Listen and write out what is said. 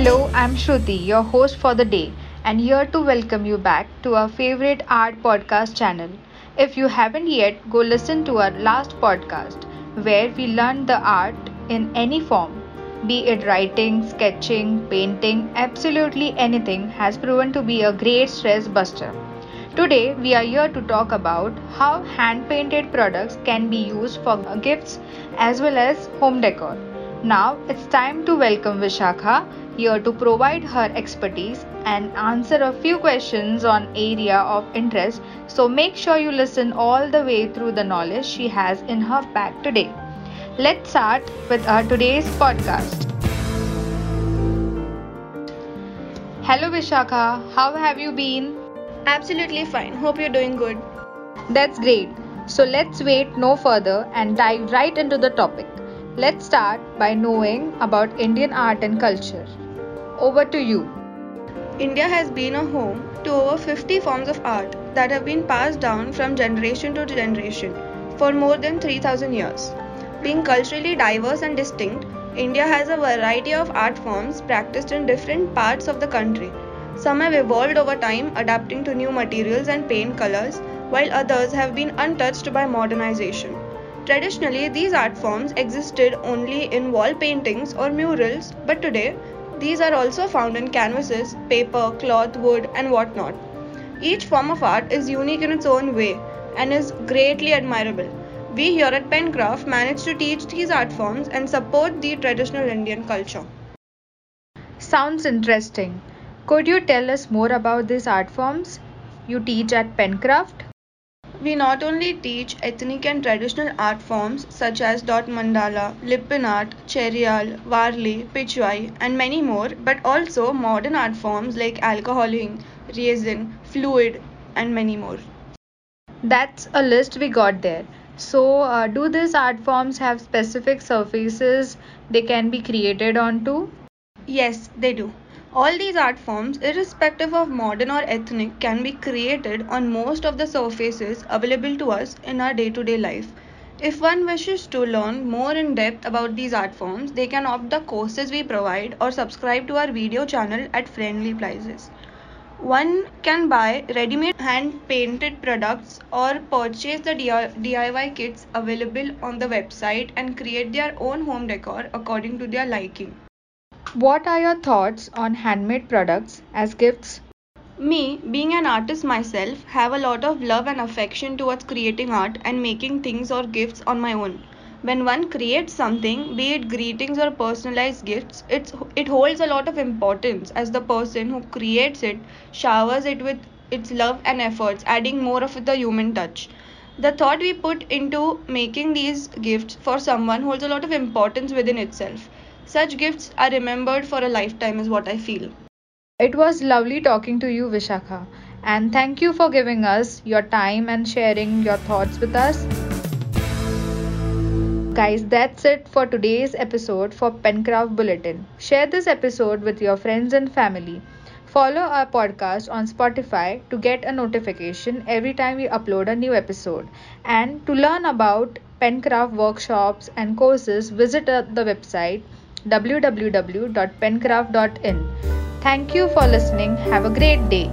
Hello, I'm Shruti, your host for the day, and here to welcome you back to our favorite art podcast channel. If you haven't yet, go listen to our last podcast where we learned the art in any form, be it writing, sketching, painting, absolutely anything has proven to be a great stress buster. Today, we are here to talk about how hand painted products can be used for gifts as well as home decor. Now, it's time to welcome Vishakha here to provide her expertise and answer a few questions on area of interest. So make sure you listen all the way through the knowledge she has in her bag today. Let's start with our today's podcast. Hello Vishakha, how have you been? Absolutely fine. Hope you're doing good. That's great. So let's wait no further and dive right into the topic. Let's start by knowing about Indian art and culture. Over to you. India has been a home to over 50 forms of art that have been passed down from generation to generation for more than 3000 years. Being culturally diverse and distinct, India has a variety of art forms practiced in different parts of the country. Some have evolved over time, adapting to new materials and paint colors, while others have been untouched by modernization. Traditionally, these art forms existed only in wall paintings or murals, but today these are also found in canvases, paper, cloth, wood, and whatnot. Each form of art is unique in its own way and is greatly admirable. We here at Penkraft manage to teach these art forms and support the traditional Indian culture. Sounds interesting. Could you tell us more about these art forms you teach at Penkraft? We not only teach ethnic and traditional art forms such as dot mandala, lippan art, cherial, varli, pichwai, and many more, but also modern art forms like alcohol ink, resin, fluid, and many more. That's a list we got there. So, uh, do these art forms have specific surfaces they can be created onto? Yes, they do. All these art forms, irrespective of modern or ethnic, can be created on most of the surfaces available to us in our day to day life. If one wishes to learn more in depth about these art forms, they can opt the courses we provide or subscribe to our video channel at friendly prices. One can buy ready made hand painted products or purchase the DIY kits available on the website and create their own home decor according to their liking. What are your thoughts on handmade products as gifts? Me, being an artist myself, have a lot of love and affection towards creating art and making things or gifts on my own. When one creates something, be it greetings or personalized gifts, it's, it holds a lot of importance as the person who creates it showers it with its love and efforts, adding more of the human touch. The thought we put into making these gifts for someone holds a lot of importance within itself. Such gifts are remembered for a lifetime, is what I feel. It was lovely talking to you, Vishakha, and thank you for giving us your time and sharing your thoughts with us. Guys, that's it for today's episode for Penkraft Bulletin. Share this episode with your friends and family. Follow our podcast on Spotify to get a notification every time we upload a new episode. And to learn about Penkraft workshops and courses, visit uh, the website www.penkraft.in. Thank you for listening. Have a great day.